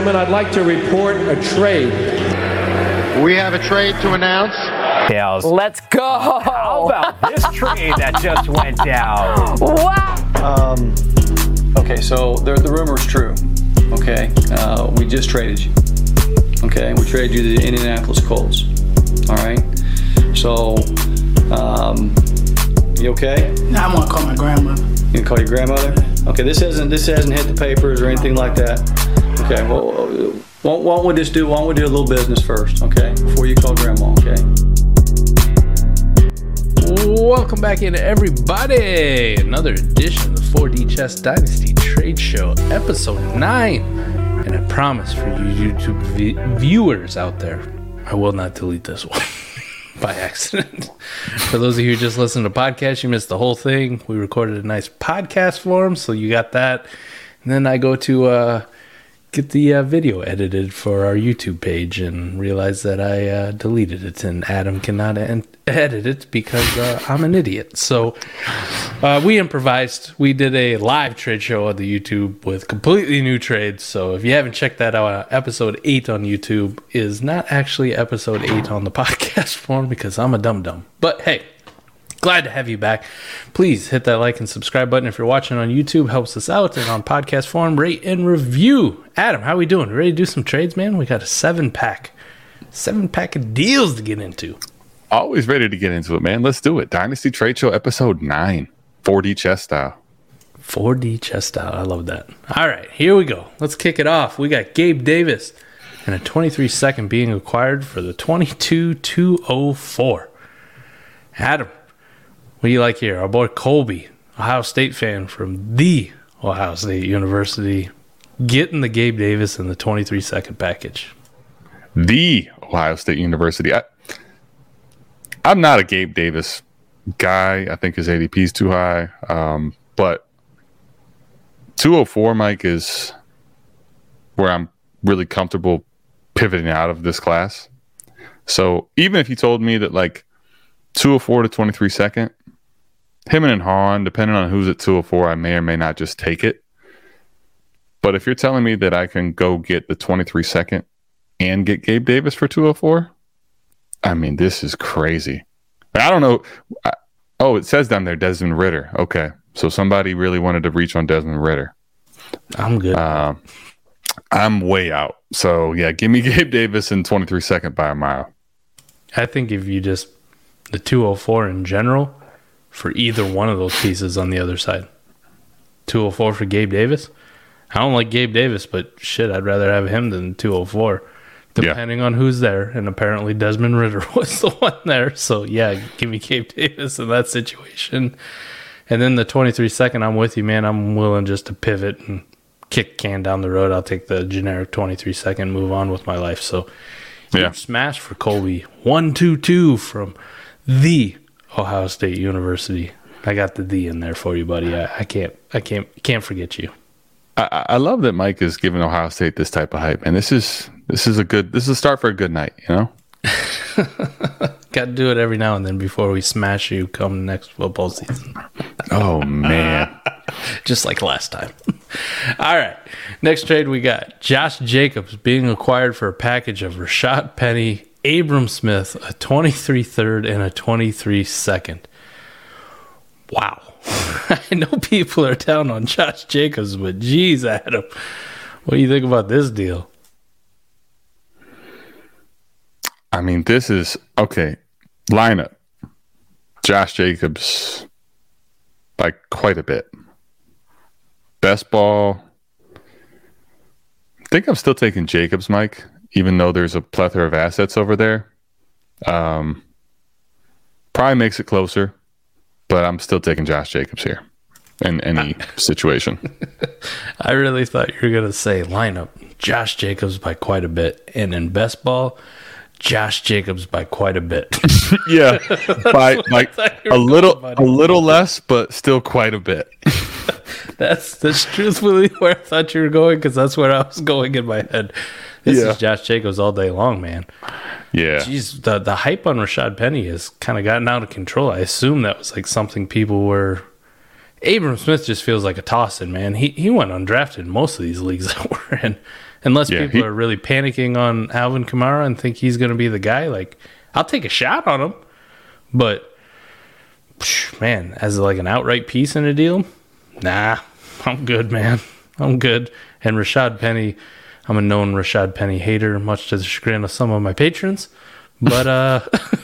gentlemen, I'd like to report a trade. We have a trade to announce. Dales. Let's go. How about this trade that just went down? Wow. Okay, so the, the rumor's true. Okay, uh, we just traded you. Okay, we traded you to the Indianapolis Colts. All right. So, um, you okay? Now I want to call my grandmother. You gonna call your grandmother. Okay, this hasn't this hasn't hit the papers or anything like that. Okay, well, why, don't we just do why don't we do a little business first? Okay, before you call grandma. Okay. Welcome back in, everybody. Another edition of the 4D Chess Dynasty Trade Show, episode 9. And I promise for you YouTube vi- viewers out there, I will not delete this one by accident. for those of you who just listen to podcasts, you missed the whole thing. We recorded a nice podcast for them, so you got that. And then I go to uh, get the uh, video edited for our YouTube page and realize that I uh, deleted it and Adam cannot en- edit it because uh, I'm an idiot. So uh, we improvised. We did a live trade show on the YouTube with completely new trades. So if you haven't checked that out, uh, episode eight on YouTube is not actually episode eight on the podcast form because I'm a dum dum. But hey, glad to have you back. Please hit that like and subscribe button if you're watching on YouTube. Helps us out. And on podcast form, rate and review. Adam, how are we doing? Ready to do some trades, man? We got a seven pack, seven pack of deals to get into. Always ready to get into it, man. Let's do it. Dynasty Trade Show episode nine, 4D chess style. 4D chess style. I love that. All right, here we go. Let's kick it off. We got Gabe Davis and a 23 second being acquired for the 22 204. Adam, what do you like here? Our boy Colby, Ohio State fan from the Ohio State University, getting the Gabe Davis in the 23 second package. The Ohio State University. I, I'm not a Gabe Davis guy. I think his ADP is too high. Um, but 204, Mike, is where I'm really comfortable pivoting out of this class. So even if you told me that like 204 to 23 second, him and Han, depending on who's at 204, I may or may not just take it. But if you're telling me that I can go get the 23 second and get Gabe Davis for 204, I mean, this is crazy. I don't know. I, oh, it says down there Desmond Ridder. Okay. So somebody really wanted to reach on Desmond Ridder. I'm good. Um, I'm way out. So yeah, give me Gabe Davis in 23 second by a mile. I think if you just the 204 in general for either one of those pieces on the other side. 204 for Gabe Davis. I don't like Gabe Davis, but shit, I'd rather have him than 204 depending on who's there. And apparently Desmond Ridder was the one there. So yeah, give me Gabe Davis in that situation. And then the 23 second, I'm with you, man. I'm willing just to pivot and kick can down the road. I'll take the generic 23 second, move on with my life. So Yeah. smash for Colby. One two two from the Ohio State University. I got the D in there for you, buddy. I, I can't I can't can't forget you. I, I I love that Mike is giving Ohio State this type of hype, and this is this is a good this is a start for a good night. You know, Got to do it every now and then before we smash you come next football season. oh man, just like last time. All right. Next trade we got Josh Jacobs being acquired for a package of Rashad Penny, Abram Smith, a 23 third, and a 23 second. Wow. I know people are down on Josh Jacobs, but geez, Adam, what do you think about this deal? I mean this is okay. Lineup: Josh Jacobs by quite a bit. Best ball. I think I'm still taking Jacobs, Mike, even though there's a plethora of assets over there. Um, probably makes it closer, but I'm still taking Josh Jacobs here in any situation. I really thought you were going to say lineup Josh Jacobs by quite a bit. And in best ball, Josh Jacobs by quite a bit. yeah, by like a little, a little less, but still quite a bit. That's that's truthfully where I thought you were going because that's where I was going in my head. This Yeah. is Josh Jacobs all day long, man. Yeah, Jeez, the the hype on Rashad Penny has kind of gotten out of control. I assume that was like something people were. Abram Smith just feels like a toss in, man. He he went undrafted in most of these leagues that we're in, Unless Yeah, people he- are really panicking on Alvin Kamara and think he's going to be the guy, like I'll take a shot on him. But man, as like an outright piece in a deal, nah, I'm good, man. I'm good. And Rashad Penny, I'm a known Rashad Penny hater, much to the chagrin of some of my patrons. But uh,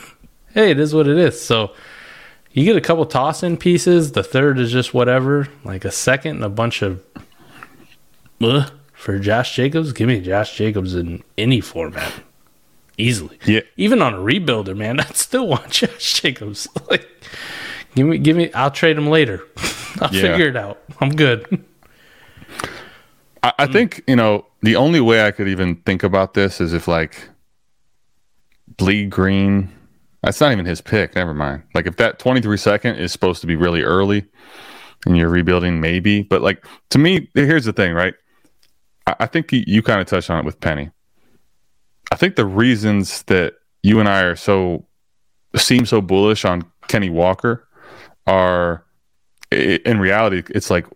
hey, it is what it is. So you get a couple toss in pieces. The third is just whatever, like a second and a bunch of Ugh, for Josh Jacobs. Give me Josh Jacobs in any format, easily. Yeah. even on a rebuilder, man, I'd still want Josh Jacobs. Like, give me, give me. I'll trade him later. I'll Yeah. figure it out. I'm good. I, I hmm. think you know the only way I could even think about this is if like Bleed Green. That's not even his pick. Never mind. Like if that 23 second is supposed to be really early, and you're rebuilding, maybe. But like to me, here's the thing, right? I, I think you, you kind of touched on it with Penny. I think the reasons that you and I are so seem so bullish on Kenny Walker are in reality it's like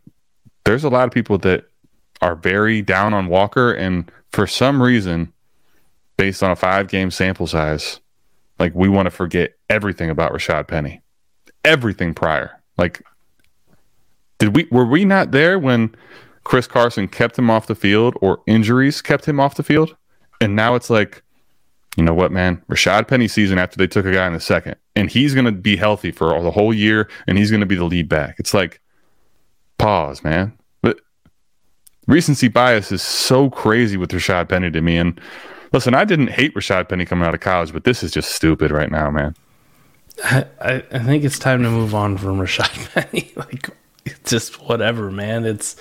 there's a lot of people that are very down on Walker and for some reason based on a 5 game sample size like we want to forget everything about Rashad Penny everything prior like did we were we not there when Chris Carson kept him off the field or injuries kept him off the field and now it's like you know what, man? Rashad Penny season after they took a guy in the second, and he's going to be healthy for the whole year, and he's going to be the lead back. It's like, pause, man. Recency bias is so crazy with Rashad Penny to me. And listen, I didn't hate Rashad Penny coming out of college, but this is just stupid right now, man. I, I think it's time to move on from Rashad Penny. like, just whatever, man. It's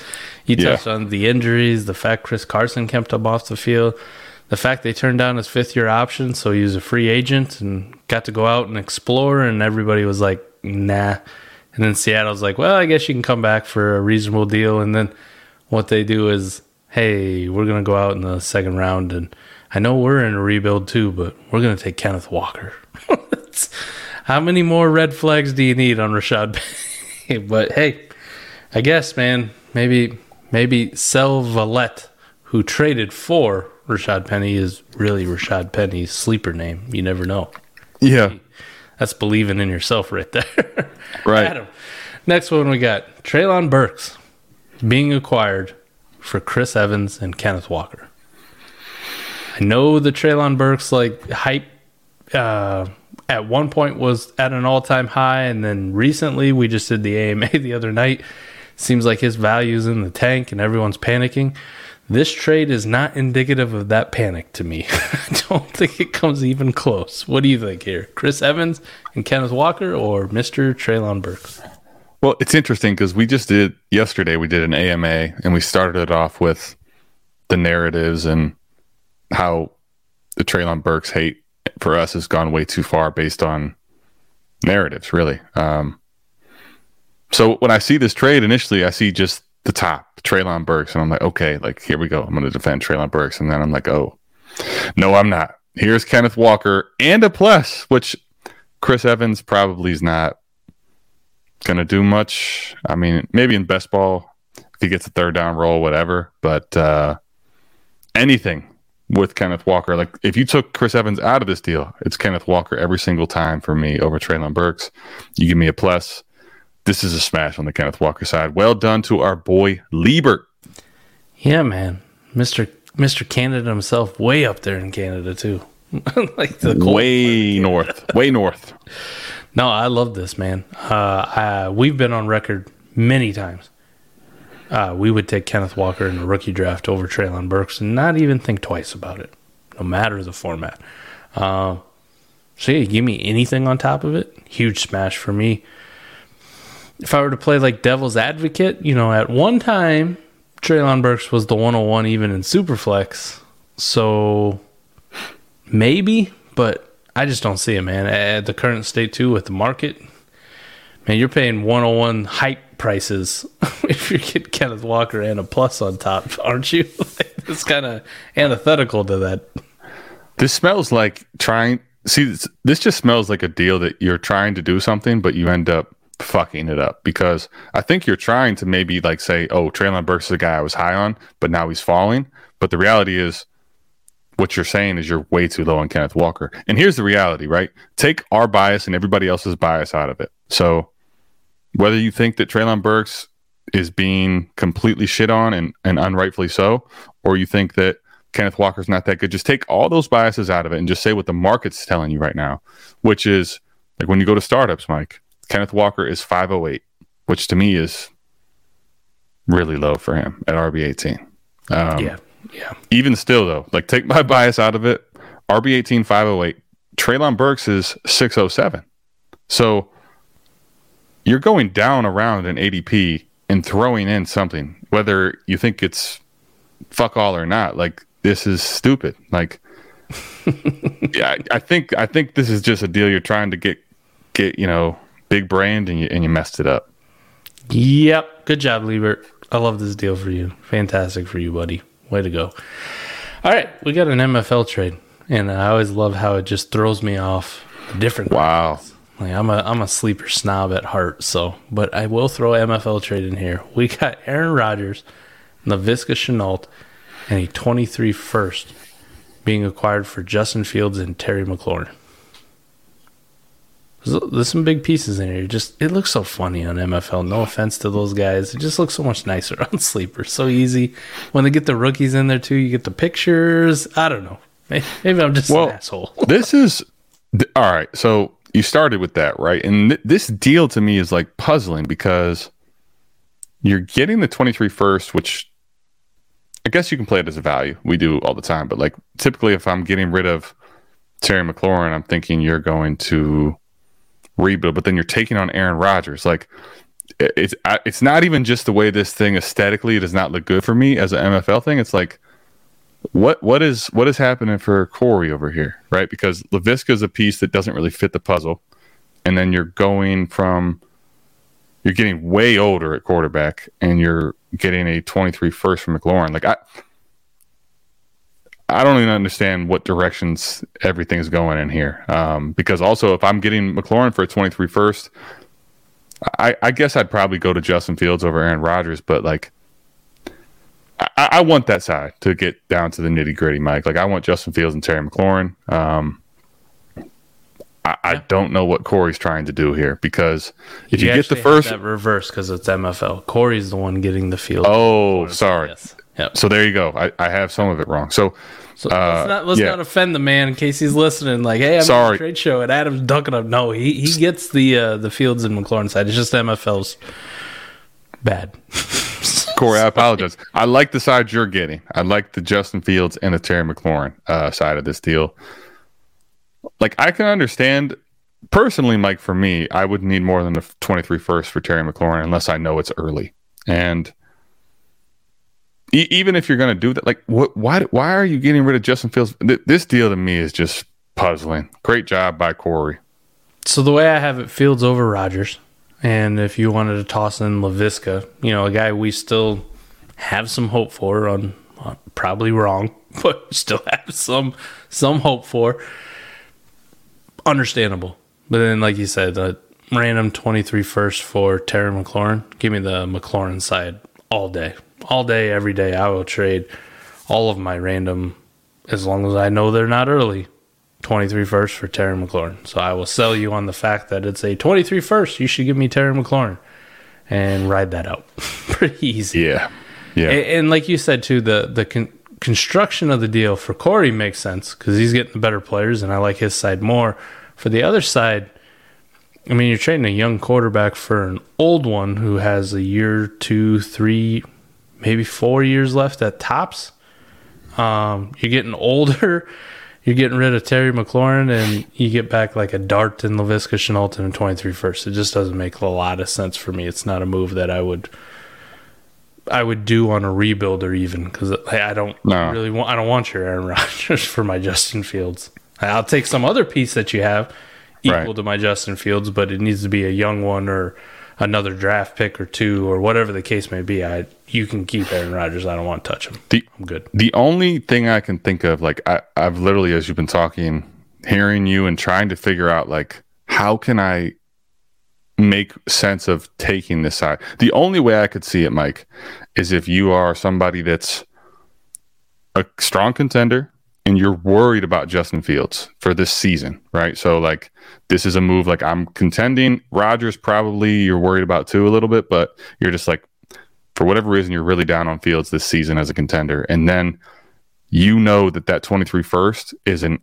you Yeah. touched on the injuries, the fact Chris Carson kept him off the field, the fact they turned down his fifth year option, so he was a free agent and got to go out and explore, and everybody was like, nah. And then Seattle's like, well, I guess you can come back for a reasonable deal. And then what they do is, hey, we're gonna go out in the second round, and I know we're in a rebuild too, but we're gonna take Kenneth Walker. How many more red flags do you need on Rashad Penny? but hey, I guess, man, maybe maybe Sel Valette, who traded for Rashad Penny, is really Rashad Penny's sleeper name. You never know. Yeah. That's believing in yourself right there. Right. Adam. Next one we got Treylon Burks being acquired for Chris Evans and Kenneth Walker. I know the Treylon Burks like hype uh, at one point was at an all time high, and then recently we just did the AMA the other night. Seems like his value's in the tank and everyone's panicking. This trade is not indicative of that panic to me. I don't think it comes even close. What do you think here? Chris Evans and Kenneth Walker or Mr. Treylon Burks? Well, it's interesting because we just did yesterday. We did an AMA, and we started it off with the narratives and how the Treylon Burks hate for us has gone way too far based on narratives. Really. Um, so when I see this trade initially, I see just the top Treylon Burks, and I'm like, okay, like here we go. I'm going to defend Treylon Burks, and then I'm like, oh, no, I'm not. Here's Kenneth Walker and a plus, which Chris Evans probably is not gonna do much. I mean, maybe in best ball if he gets a third down role, whatever. But uh, anything with Kenneth Walker, like if you took Chris Evans out of this deal, it's Kenneth Walker every single time for me over Treylon Burks. You give me a plus. This is a smash on the Kenneth Walker side. Well done to our boy Liebert. Yeah, man. Mr. Mr. Canada himself, way up there in Canada too. like the Way north, way north. No, I love this man. Uh, I, we've been on record many times. Uh, we would take Kenneth Walker in the rookie draft over Treylon Burks and not even think twice about it, no matter the format. Uh, so yeah, give me anything on top of it, huge smash for me. If I were to play like devil's advocate, you know, at one time Treylon Burks was the 101 even in Superflex, so maybe, but I just don't see it, man. At the current state too, with the market, man, you're paying 101 hype prices if you get Kenneth Walker and a plus on top, aren't you? it's kind of antithetical to that. This smells like trying. See, this, this just smells like a deal that you're trying to do something, but you end up fucking it up because I think you're trying to maybe like say, oh, Treylon Burks is a guy I was high on, but now he's falling. But the reality is, what you're saying is you're way too low on Kenneth Walker. And here's the reality, right? Take our bias and everybody else's bias out of it. So whether you think that Treylon Burks is being completely shit on and, and unrightfully so, or you think that Kenneth Walker's not that good, just take all those biases out of it and just say what the market's telling you right now, which is like when you go to startups, Mike, Kenneth Walker is 508, which to me is really low for him at RB18. Um, yeah, yeah. Even still, though, like take my bias out of it. RB18 508. Treylon Burks is 607. So you're going down around an ADP and throwing in something, whether you think it's fuck all or not. Like this is stupid. Like, yeah, I, I think I think this is just a deal you're trying to get get you know big brand and you and you messed it up. Yep. Good job, Liebert. I love this deal for you. Fantastic for you, buddy. Way to go. All right, we got an MFL trade, and I always love how it just throws me off. Different. Wow. Like I'm a I'm a sleeper snob at heart, so but I will throw MFL trade in here. We got Aaron Rodgers, Laviska Shenault, and a 23 first being acquired for Justin Fields and Terry McLaurin. There's, some big pieces in here. Just it looks so funny on MFL. No offense to those guys, it just looks so much nicer on Sleeper. So easy when they get the rookies in there too. You get the pictures. I don't know. Maybe, maybe I'm just Well, an asshole. this is all right. So you started with that, right? And th- this deal to me is like puzzling because you're getting the 23 first, which I guess you can play it as a value. We do all the time, but like typically, if I'm getting rid of Terry McLaurin, I'm thinking you're going to rebuild, but then you're taking on Aaron Rodgers. Like it's it's not even just the way this thing aesthetically does not look good for me as an MFL thing. It's like what what is what is happening for Corey over here, right? Because Laviska is a piece that doesn't really fit the puzzle, and then you're going from you're getting way older at quarterback, and you're getting a 23 first from McLaurin. Like I, I don't even understand what directions everything's going in here. Um, because also, if I'm getting McLaurin for a 23 first, I, I guess I'd probably go to Justin Fields over Aaron Rodgers, but like. I, I want that side to get down to the nitty gritty, Mike. Like I want Justin Fields and Terry McLaurin. Um, I, I don't know what Corey's trying to do here because if you, get the first, that reverse because it's MFL. Corey's the one getting the field. oh, sorry. Yes. Yep. So there you go. I, I have some of it wrong. So So Uh, let's not let's yeah. not offend the man in case he's listening. Like, hey, I'm at Sorry. a trade show and Adam's dunking up. No, he he gets the uh, the Fields and McLaurin side. It's just the MFL's bad. Corey, I apologize. I like the side you're getting. I like the Justin Fields and the Terry McLaurin uh, side of this deal. Like I can understand personally, Mike. For me, I would need more than a 23 first for Terry McLaurin unless I know it's early. And e- even if you're going to do that, like what? Why? Why are you getting rid of Justin Fields? Th- this deal to me is just puzzling. Great job by Corey. So the way I have it, Fields over Rodgers, and if you wanted to toss in Laviska, you know, a guy we still have some hope for, on uh, probably wrong, but still have some some hope for. Understandable, but then like you said, the random 23 first for Terry McLaurin. Give me the McLaurin side all day, all day, every day. I will trade all of my random as long as I know they're not early. 23 first for Terry McLaurin. So I will sell you on the fact that it's a 23 first. You should give me Terry McLaurin and ride that out. Pretty easy. Yeah, yeah. And, and like you said too, the the con- construction of the deal for Corey makes sense because he's getting the better players, and I like his side more. For the other side, I mean, you're trading a young quarterback for an old one who has a year, two, three, maybe four years left at tops. Um, you're getting older. You're getting rid of Terry McLaurin, and you get back like a Dart and Laviska Shenault and 23 first. It just doesn't make a lot of sense for me. It's not a move that I would I would do on a rebuild or even because I don't No. really want I don't want your Aaron Rodgers for my Justin Fields. I'll take some other piece that you have equal Right. to my Justin Fields, but it needs to be a young one or another draft pick or two or whatever the case may be. I you can keep Aaron Rodgers. I don't want to touch him. The, I'm good. The only thing I can think of, like I, I've literally, as you've been talking, hearing you and trying to figure out, like, how can I make sense of taking this side. The only way I could see it, Mike, is if you are somebody that's a strong contender and you're worried about Justin Fields for this season, right? So like this is a move like I'm contending. Rodgers probably you're worried about too a little bit, but you're just like for whatever reason you're really down on Fields this season as a contender. And then you know that that 23 first is an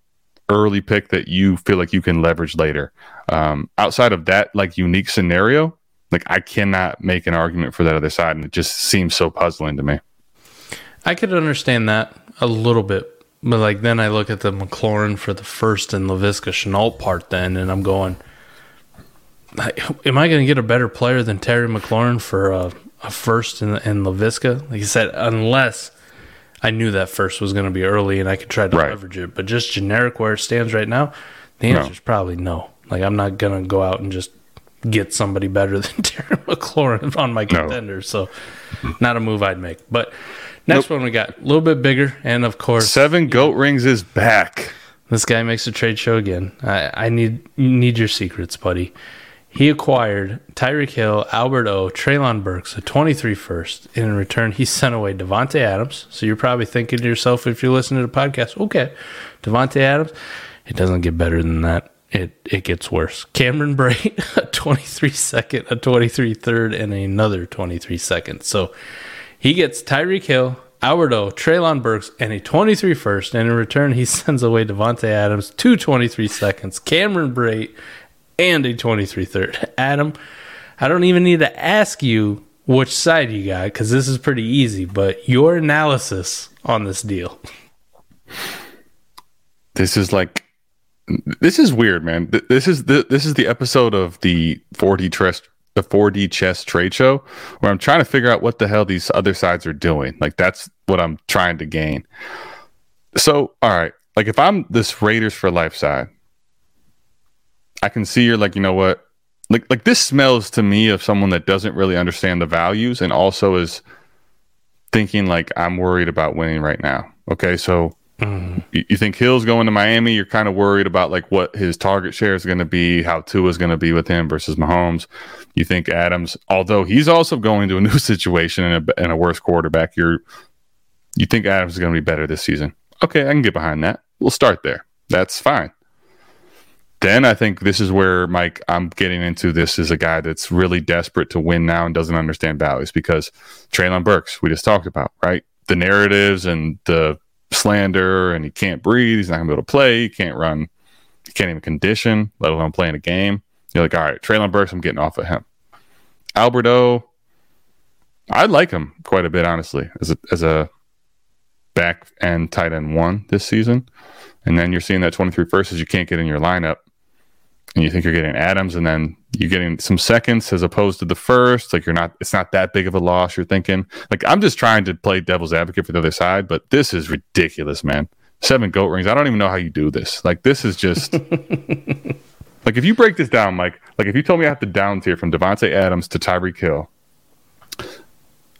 early pick that you feel like you can leverage later. Um, outside of that like unique scenario, like I cannot make an argument for that other side, and it just seems so puzzling to me. I could understand that a little bit, but like then I look at the McLaurin for the first and Laviska Shenault part, then, and I'm going, am I going to get a better player than Terry McLaurin for a, a first in, in Laviska? Like you said, unless I knew that first was going to be early and I could try to Right. leverage it, but just generic where it stands right now, the answer is probably no. Like I'm not going to go out and just get somebody better than Terry McLaurin on my contender. So not a move I'd make. But next one we got a little bit bigger, and of course Seven goat rings is back. this guy makes a trade show again. I, I need need your secrets, buddy. He acquired Tyreek Hill, Albert O, Treylon Burks, a 23 first. And In return, he sent away Davante Adams. So you're probably thinking to yourself, if you're listening to the podcast, okay, Davante Adams. It doesn't get better than that. It it gets worse. Cameron Brate, a 23 second, a 23 third, and another 23 second. So he gets Tyreek Hill, Alberto, Treylon Burks, and a 23 first. And in return, he sends away Davante Adams, two 23 seconds, Cameron Brate, and a 23 third. Adam, I don't even need to ask you which side you got because this is pretty easy, but your analysis on this deal. This is like this is weird, man. This is the this is the episode of the 4D chess the 4D chess trade show where I'm trying to figure out what the hell these other sides are doing. Like that's what I'm trying to gain. So, all right, like if I'm this Raiders for life side, I can see you're like, you know what? Like like this smells to me of someone that doesn't really understand the values and also is thinking like I'm worried about winning right now. Okay, so you, you think Hill's going to Miami, you're kind of worried about like what his target share is going to be, how Tua is going to be with him versus Mahomes. You think Adams, although he's also going to a new situation and a, and a worse quarterback, you're you think Adams is going to be better this season. Okay, I can get behind that. We'll start there. That's fine. Then I think this is where Mike, I'm getting into this as a guy that's really desperate to win now and doesn't understand values because Treylon Burks, we just talked about, right? The narratives and the slander, and he can't breathe. He's not going to be able to play. He can't run. He can't even condition, let alone play in a game. You're like, all right, Treylon Burks, I'm getting off of him. Albert O, I like him quite a bit, honestly, as a, as a back end tight end one this season. And then you're seeing that 23 verses you can't get in your lineup. And you think you're getting Adams, and then you're getting some seconds as opposed to the first. Like you're not, it's not that big of a loss. You're thinking, like, I'm just trying to play devil's advocate for the other side, but this is ridiculous, man. Seven goat rings. I don't even know how you do this. Like, this is just, like, if you break this down, Mike, like, if you told me I have to down tier from Davante Adams to Tyreek Hill,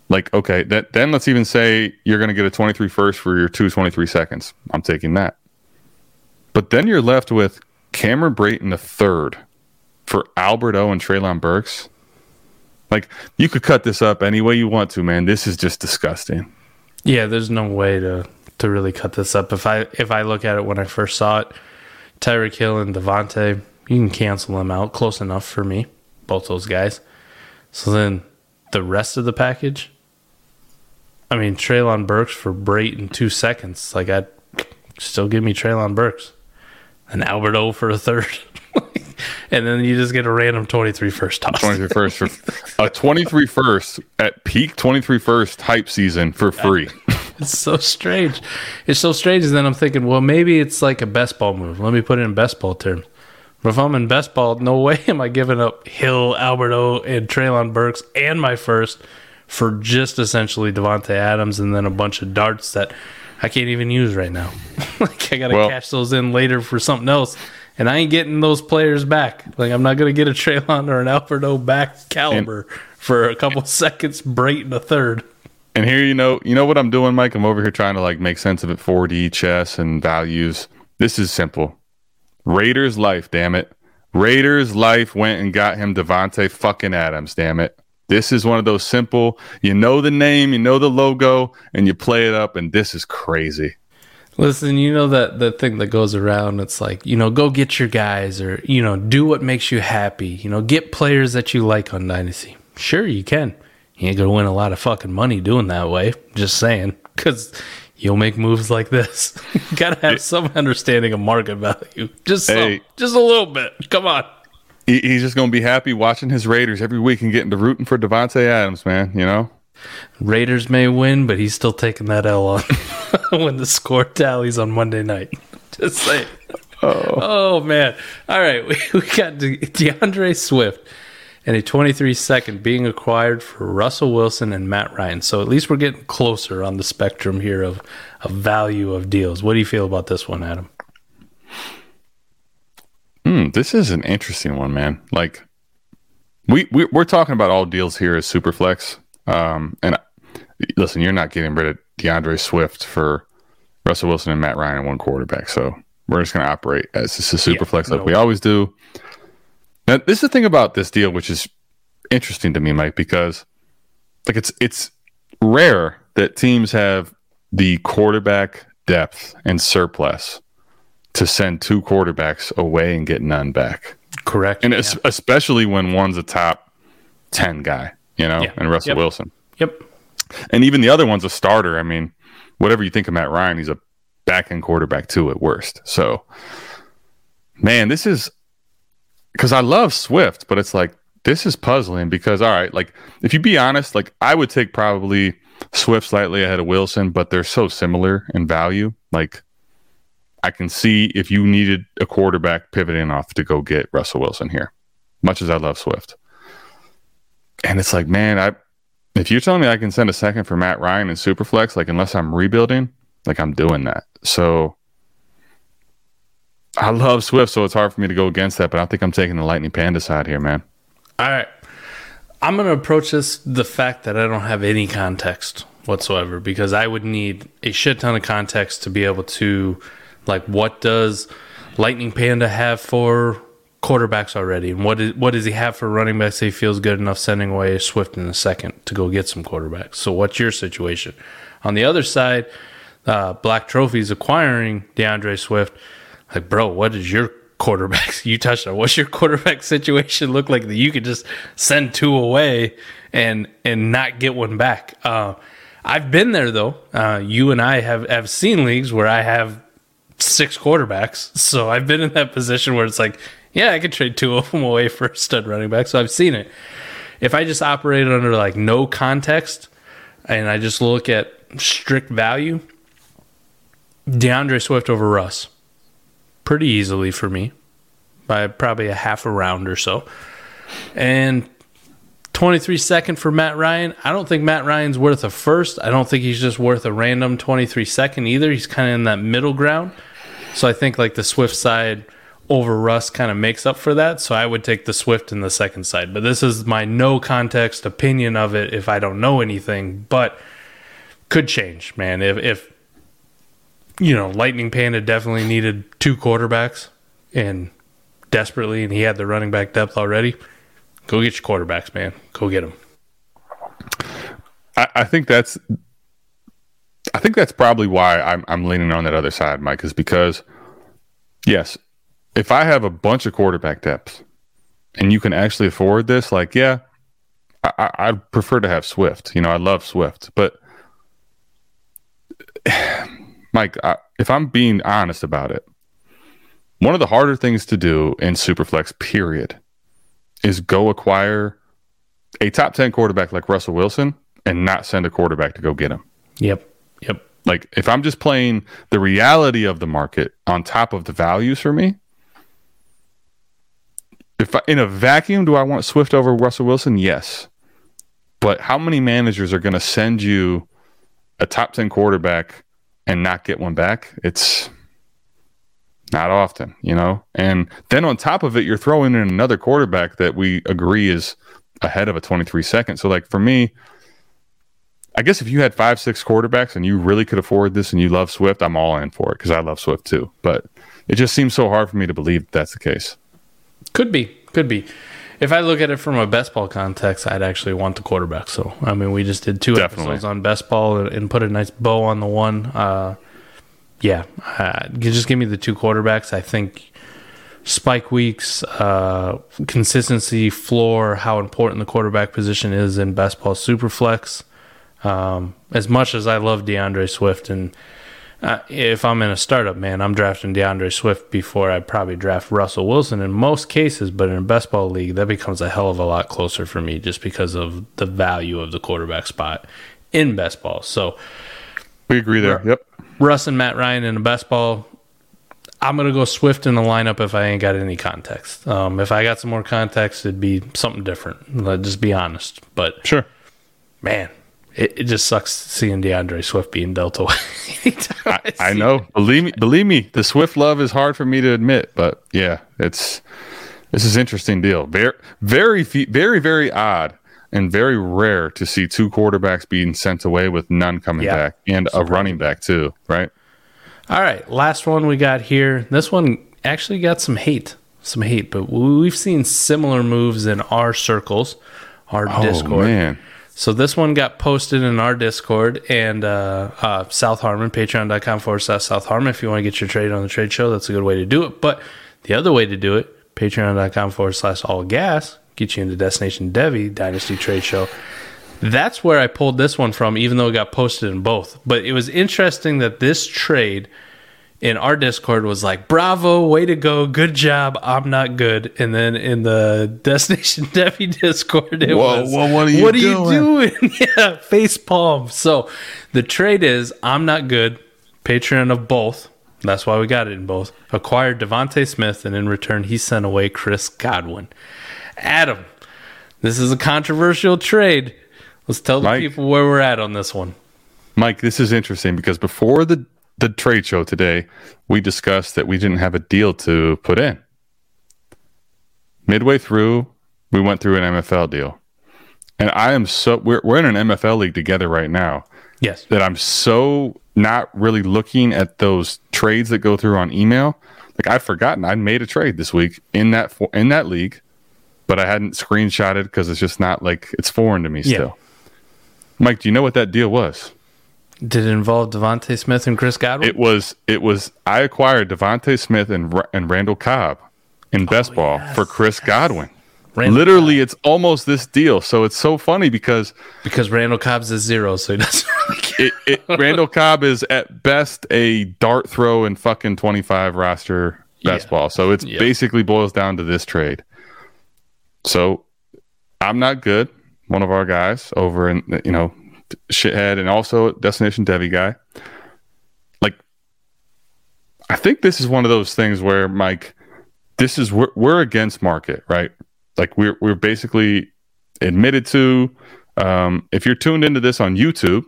like, okay, that then let's even say you're going to get a 23 first for your two 23 seconds. I'm taking that. But then you're left with Cameron Brayton the third for Albert O and Treylon Burks. Like you could cut this up any way you want to, man. This is just disgusting. Yeah, there's no way to to really cut this up. If I if I look at it when I first saw it, Tyreek Hill and Davante, you can cancel them out close enough for me, both those guys. So then the rest of the package, I mean Treylon Burks for Brayton two seconds. Like I'd still give me Treylon Burks. And Albert O for a third. and then you just get a random 23 first toss. 23 first for a 23 first at peak 23 first hype season for free. It's so strange. It's so strange. And then I'm thinking, well, maybe it's like a best ball move. Let me put it in best ball terms. But if I'm in best ball, no way am I giving up Hill, Albert O, and Treylon Burks and my first for just essentially Davante Adams and then a bunch of darts that I can't even use right now. like I gotta Well- cash those in later for something else. And I ain't getting those players back. Like I'm not gonna get a Treylon or an Albert O back caliber for a couple seconds, Brayton a third. And here you know, you know what I'm doing, Mike? I'm over here trying to like make sense of it 4D chess and values. This is simple. Raiders life, damn it. Raiders life went and got him Davante fucking Adams, damn it. This is one of those simple, you know the name, you know the logo, and you play it up, and this is crazy. Listen, you know that the thing that goes around. It's like you know, go get your guys, or you know, do what makes you happy. You know, get players that you like on Dynasty. Sure, you can. You ain't gonna win a lot of fucking money doing that way. Just saying, because you'll make moves like this. you gotta have some understanding of market value. Just some, Hey. just a little bit. Come on. He, he's just going to be happy watching his Raiders every week and getting to rooting for Davante Adams, man. You know? Raiders may win, but he's still taking that L on when the score tallies on Monday night. Just saying. Oh. oh, man. All right. We, we got De- D'Andre Swift and a 23 second being acquired for Russell Wilson and Matt Ryan. So at least we're getting closer on the spectrum here of, of value of deals. What do you feel about this one, Adam? Hmm, this is an interesting one, man. Like, we, we we're talking about all deals here as Superflex. Um, and listen, you're not getting rid of D'Andre Swift for Russell Wilson and Matt Ryan and one quarterback. So we're just going to operate as this is Yeah, Superflex like no. we always do. Now, this is the thing about this deal, which is interesting to me, Mike, because like it's it's rare that teams have the quarterback depth and surplus to send two quarterbacks away and get none back. Correct. And es- especially when one's a top 10 guy, you know, Yeah. and Russell Yep. Wilson. Yep. And even the other one's a starter. I mean, whatever you think of Matt Ryan, he's a back end quarterback too at worst. So, man, this is because I love Swift, but it's like, this is puzzling because, all right, like if you be honest, like I would take probably Swift slightly ahead of Wilson, but they're so similar in value. Like, I can see if you needed a quarterback pivoting off to go get Russell Wilson here, much as I love Swift. And it's like, man, I if you're telling me I can send a second for Matt Ryan and Superflex, like unless I'm rebuilding, like I'm doing that. So I love Swift, so it's hard for me to go against that, but I think I'm taking the Lightning Panda side here, man. All right. I'm going to approach this the fact that I don't have any context whatsoever because I would need a shit ton of context to be able to, like, what does Lightning Panda have for quarterbacks already? And what, is, what does he have for running backs that he feels good enough sending away Swift in a second to go get some quarterbacks? So, what's your situation? On the other side, uh, Black Trophy's acquiring D'Andre Swift. Like, bro, what is your quarterbacks? You touched on what's your quarterback situation look like that you could just send two away and and not get one back? Uh, I've been there though. Uh, you and I have have seen leagues where I have six quarterbacks, so I've been in that position where it's like, yeah, I could trade two of them away for a stud running back. So I've seen it. If I just operated under like no context and I just look at strict value, D'Andre Swift over Russ pretty easily for me by probably a half a round or so. And 23 second for Matt Ryan. I don't think Matt Ryan's worth a first. I don't think he's just worth a random 23 second either. He's kind of in that middle ground. So I think like the Swift side over Russ kind of makes up for that. So I would take the Swift in the second side. But this is my no context opinion of it if I don't know anything, but could change, man. If if you know, Lightning Panda definitely needed two quarterbacks and desperately, and he had the running back depth already. Go get your quarterbacks, man. Go get them. I, I think that's I think that's probably why I'm I'm leaning on that other side, Mike, is because yes, if I have a bunch of quarterback depth and you can actually afford this, like yeah, I, I'd prefer to have Swift. You know, I love Swift, but Mike, I, if I'm being honest about it, one of the harder things to do in Superflex, period, is go acquire a top 10 quarterback like Russell Wilson and not send a quarterback to go get him. Yep. Yep. Like, if I'm just playing the reality of the market on top of the values for me, if I, in a vacuum, do I want Swift over Russell Wilson? Yes. But how many managers are going to send you a top 10 quarterback and not get one back? It's not often, you know? And then on top of it, you're throwing in another quarterback that we agree is ahead of a 23 second. So, like, for me, I guess if you had five, six quarterbacks and you really could afford this and you love Swift, I'm all in for it because I love Swift too. But it just seems so hard for me to believe that that's the case. Could be, could be. If I look at it from a best ball context, I'd actually want the quarterback. So, I mean, we just did two Definitely. episodes on best ball and, and put a nice bow on the one. Uh, yeah, uh, just give me the two quarterbacks. I think spike weeks, uh, consistency, floor, how important the quarterback position is in best ball superflex. Um, as much as I love D'Andre Swift, and uh, if I'm in a startup, man, I'm drafting D'Andre Swift before I probably draft Russell Wilson in most cases. But in a best ball league, that becomes a hell of a lot closer for me just because of the value of the quarterback spot in best ball. So We agree there. Yep. Russ and Matt Ryan in a best ball. I'm gonna go Swift in the lineup if I ain't got any context. Um, if I got some more context, it'd be something different. Let's just be honest. But Sure. man, it, it just sucks seeing D'Andre Swift being dealt away. I, I know. Believe me, believe me, the Swift love is hard for me to admit, but yeah, it's this is interesting deal. Very, very, very, very odd and very rare to see two quarterbacks being sent away with none coming Yeah. back and a running back too, right? All right, last one we got here. This one actually got some hate, some hate, but we- we've seen similar moves in our circles, our Discord. Oh man, So this one got posted in our Discord and uh, uh, South Harmon, patreon.com forward slash South Harmon. If you want to get your trade on the trade show, that's a good way to do it. But the other way to do it, patreon.com forward slash all gas, get you into Destination Devy Dynasty Trade Show. That's where I pulled this one from, even though it got posted in both. But it was interesting that this trade in our Discord was like, bravo, way to go, good job, I'm not good. And then in the Destination Devy Discord, it Whoa, was, whoa, what are you what doing?" doing? yeah, face palm. So the trade is, I'm not good, patron of both. That's why we got it in both. Acquired DeVonta Smith, and in return, he sent away Chris Godwin. Adam, this is a controversial trade. Let's tell the Mike. people where we're at on this one. Mike, this is interesting because before the the trade show today, we discussed that we didn't have a deal to put in. Midway through, we went through an MFL deal. And I am so we're we're in an MFL league together right now Yes. that I'm so not really looking at those trades that go through on email. Like I've forgotten I made a trade this week in that in that league, but I hadn't screenshotted because it's just not like it's foreign to me Yeah. still. Mike, do you know what that deal was? Did it involve DeVonta Smith and Chris Godwin? It was it was I acquired DeVonta Smith and and Randall Cobb in oh, best ball for Chris Godwin. Randall Literally, it's almost this deal. So it's so funny because because Randall Cobb's a zero, so he doesn't really it, it Randall Cobb is at best a dart throw in fucking twenty five roster best Yeah. ball. So it's Yeah. basically boils down to this trade. So I'm not good. One of our guys over in you know shithead and also destination Devy guy. Like, I think this is one of those things where Mike, this is we're, we're against market, right? Like we're we're basically admitted to. Um, if you're tuned into this on YouTube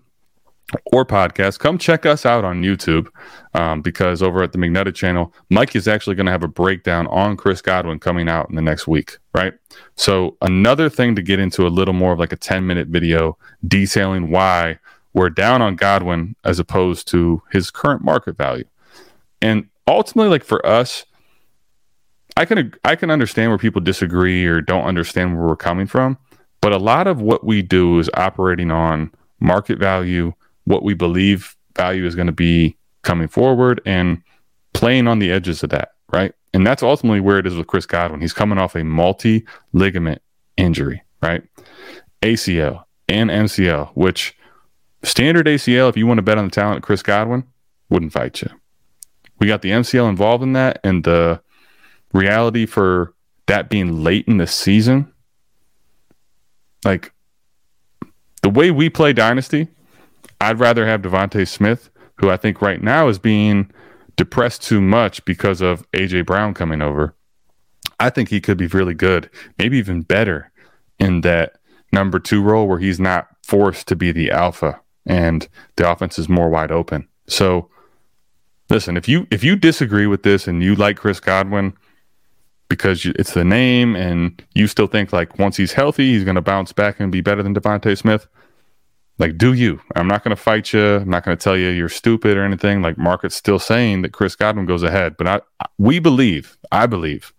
or podcast, come check us out on YouTube um, because over at the McNutted channel, Mike is actually going to have a breakdown on Chris Godwin coming out in the next week, right? So another thing to get into a little more of like a 10 minute video detailing why we're down on Godwin as opposed to his current market value. And ultimately, like for us, I can I can understand where people disagree or don't understand where we're coming from, but a lot of what we do is operating on market value, what we believe value is going to be coming forward, and playing on the edges of that, right? And that's ultimately where it is with Chris Godwin. He's coming off a multi ligament injury, right? ACL and MCL, which standard ACL, if you want to bet on the talent of Chris Godwin, wouldn't fight you. We got the MCL involved in that, and the reality for that being late in the season, like the way we play Dynasty, I'd rather have DeVonta Smith, who I think right now is being depressed too much because of AJ Brown coming over. I think he could be really good, maybe even better in that number two role where he's not forced to be the alpha and the offense is more wide open. So listen, if you if you disagree with this and you like Chris Godwin because you, it's the name and you still think like once he's healthy he's going to bounce back and be better than DeVonta Smith, like do you? I'm not going to fight you. I'm not going to tell you you're stupid or anything. Like market's still saying that Chris Godwin goes ahead, but I we believe, I believe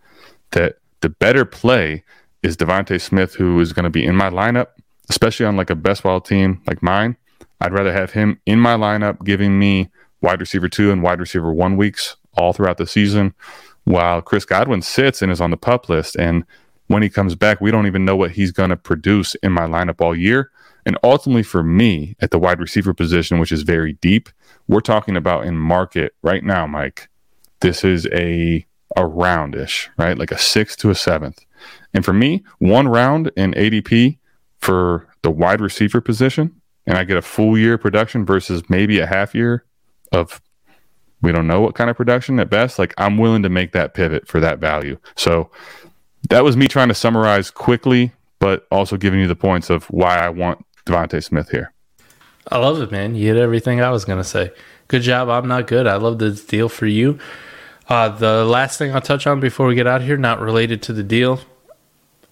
that the better play is DeVonta Smith, who is going to be in my lineup, especially on like a best ball team like mine. I'd rather have him in my lineup, giving me wide receiver two and wide receiver one weeks all throughout the season, while Chris Godwin sits and is on the pup list. And when he comes back, we don't even know what he's going to produce in my lineup all year. And ultimately, for me at the wide receiver position, which is very deep, we're talking about in market right now, Mike. This is a a roundish, right? Like a sixth to a seventh. And for me, one round in ADP for the wide receiver position, and I get a full year production versus maybe a half year of we don't know what kind of production at best. Like I'm willing to make that pivot for that value. So that was me trying to summarize quickly, but also giving you the points of why I want DeVonta Smith here. I love it, man. You hit everything I was gonna say. Good job. I'm not good. I love this deal for you. Uh, the last thing I'll touch on before we get out here, not related to the deal.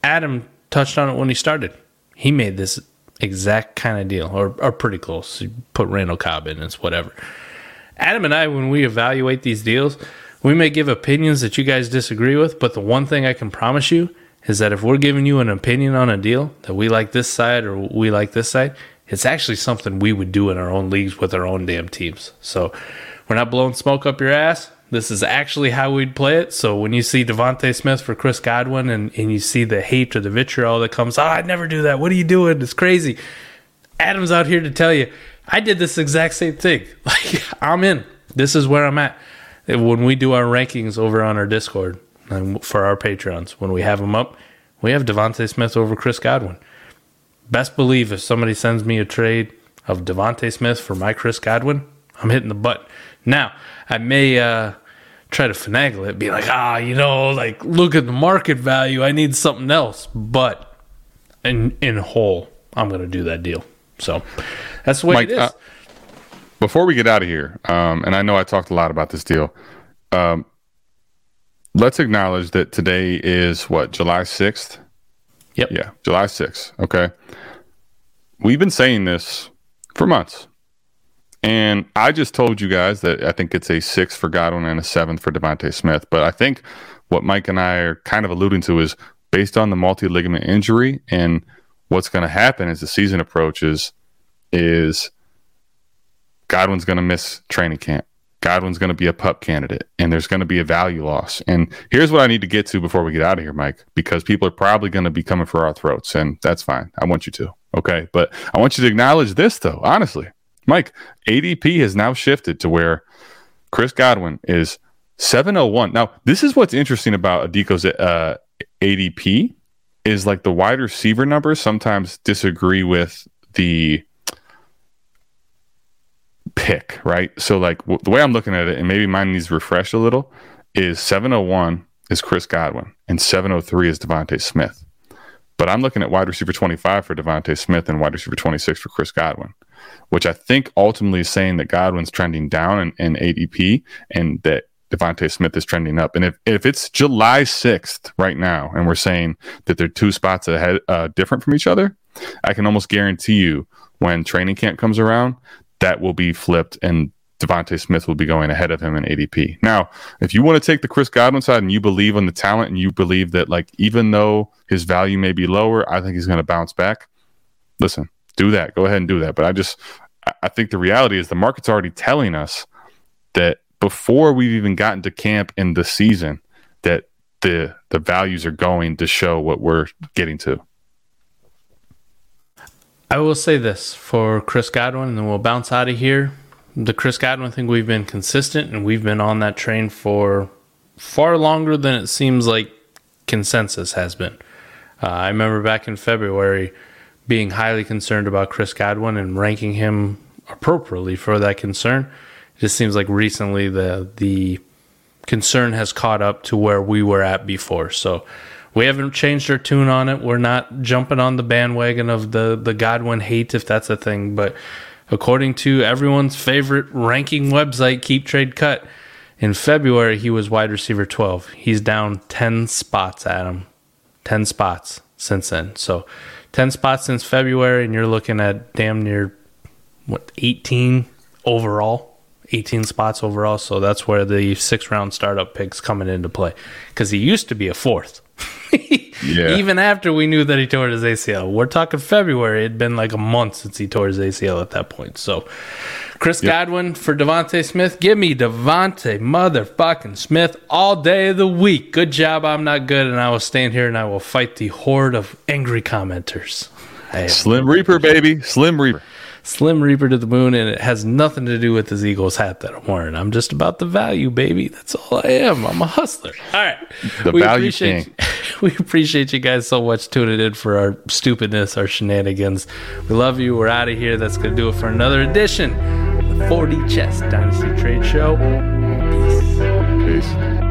Adam touched on it when he started. He made this exact kind of deal, or, or pretty close. He put Randall Cobb in, it's whatever. Adam and I, when we evaluate these deals, we may give opinions that you guys disagree with, but the one thing I can promise you is that if we're giving you an opinion on a deal that we like this side or we like this side, it's actually something we would do in our own leagues with our own damn teams. So we're not blowing smoke up your ass. This is actually how we'd play it. So when you see DeVonta Smith for Chris Godwin and, and you see the hate or the vitriol that comes, ah, oh, I'd never do that. What are you doing? It's crazy. Adam's out here to tell you, I did this exact same thing. Like I'm in. This is where I'm at. When we do our rankings over on our Discord and for our patrons, when we have them up, we have DeVonta Smith over Chris Godwin. Best believe if somebody sends me a trade of DeVonta Smith for my Chris Godwin, I'm hitting the button. Now, I may uh, try to finagle it, be like, ah, you know, like look at the market value. I need something else. But in in whole, I'm going to do that deal. So that's the way Mike, it is. uh, before we get out of here, um, and I know I talked a lot about this deal. Um, let's acknowledge that today is what July sixth. yep. Yeah, July 6th. Okay. We've been saying this for months. And I just told you guys that I think it's a six for Godwin and a seventh for DeVonta Smith. But I think what Mike and I are kind of alluding to is based on the multi ligament injury and what's going to happen as the season approaches is Godwin's going to miss training camp. Godwin's going to be a pup candidate and there's going to be a value loss. And here's what I need to get to before we get out of here, Mike, because people are probably going to be coming for our throats and that's fine. I want you to. Okay. But I want you to acknowledge this though, honestly. Mike, ADP has now shifted to where Chris Godwin is 701. Now, this is what's interesting about Adico's uh, ADP is like the wide receiver numbers sometimes disagree with the pick, right? So like w- the way I'm looking at it, and maybe mine needs refreshed a little, is 701 is Chris Godwin and 703 is DeVonta Smith. But I'm looking at wide receiver 25 for DeVonta Smith and wide receiver 26 for Chris Godwin, which I think ultimately is saying that Godwin's trending down in, in ADP and that DeVonta Smith is trending up. And if, if it's July 6th right now, and we're saying that they're two spots ahead, uh, different from each other, I can almost guarantee you when training camp comes around, that will be flipped and DeVonta Smith will be going ahead of him in ADP. Now, if you want to take the Chris Godwin side and you believe in the talent and you believe that, like, even though his value may be lower, I think he's going to bounce back. Listen, do that. Go ahead and do that. But I just, I- think the reality is the market's already telling us that before we've even gotten to camp in the season, that the the values are going to show what we're getting to. I will say this for Chris Godwin, and then we'll bounce out of here. The Chris Godwin thing, we've been consistent and we've been on that train for far longer than it seems like consensus has been. Uh, I remember back in February being highly concerned about Chris Godwin and ranking him appropriately for that concern. It just seems like recently the the concern has caught up to where we were at before. So we haven't changed our tune on it. We're not jumping on the bandwagon of the the Godwin hate if that's a thing. But according to everyone's favorite ranking website, Keep Trade Cut, in February he was wide receiver 12. He's down 10 spots, Adam. 10 spots since then. So 10 spots since February, and you're looking at damn near what 18 overall. 18 spots overall, so that's where the six round startup picks coming into play because he used to be a fourth. Yeah. Even after we knew that he tore his ACL. We're talking February. It'd been like a month since he tore his ACL at that point. So, Chris Godwin for DeVonta Smith. Give me DeVonta motherfucking Smith all day of the week. Good job. I'm not good, and I will stand here and I will fight the horde of angry commenters. Slim Reaper, baby. Slim Reaper. Slim Reaper to the moon, and it has nothing to do with this Eagles hat that I'm wearing. I'm just about the value, baby. That's all I am. I'm a hustler. All right, The we value appreciate we appreciate you guys so much tuning in for our stupidness, our shenanigans. We love you. We're out of here. That's gonna do it for another edition of the 4D Chess Dynasty Trade Show. Peace. Peace.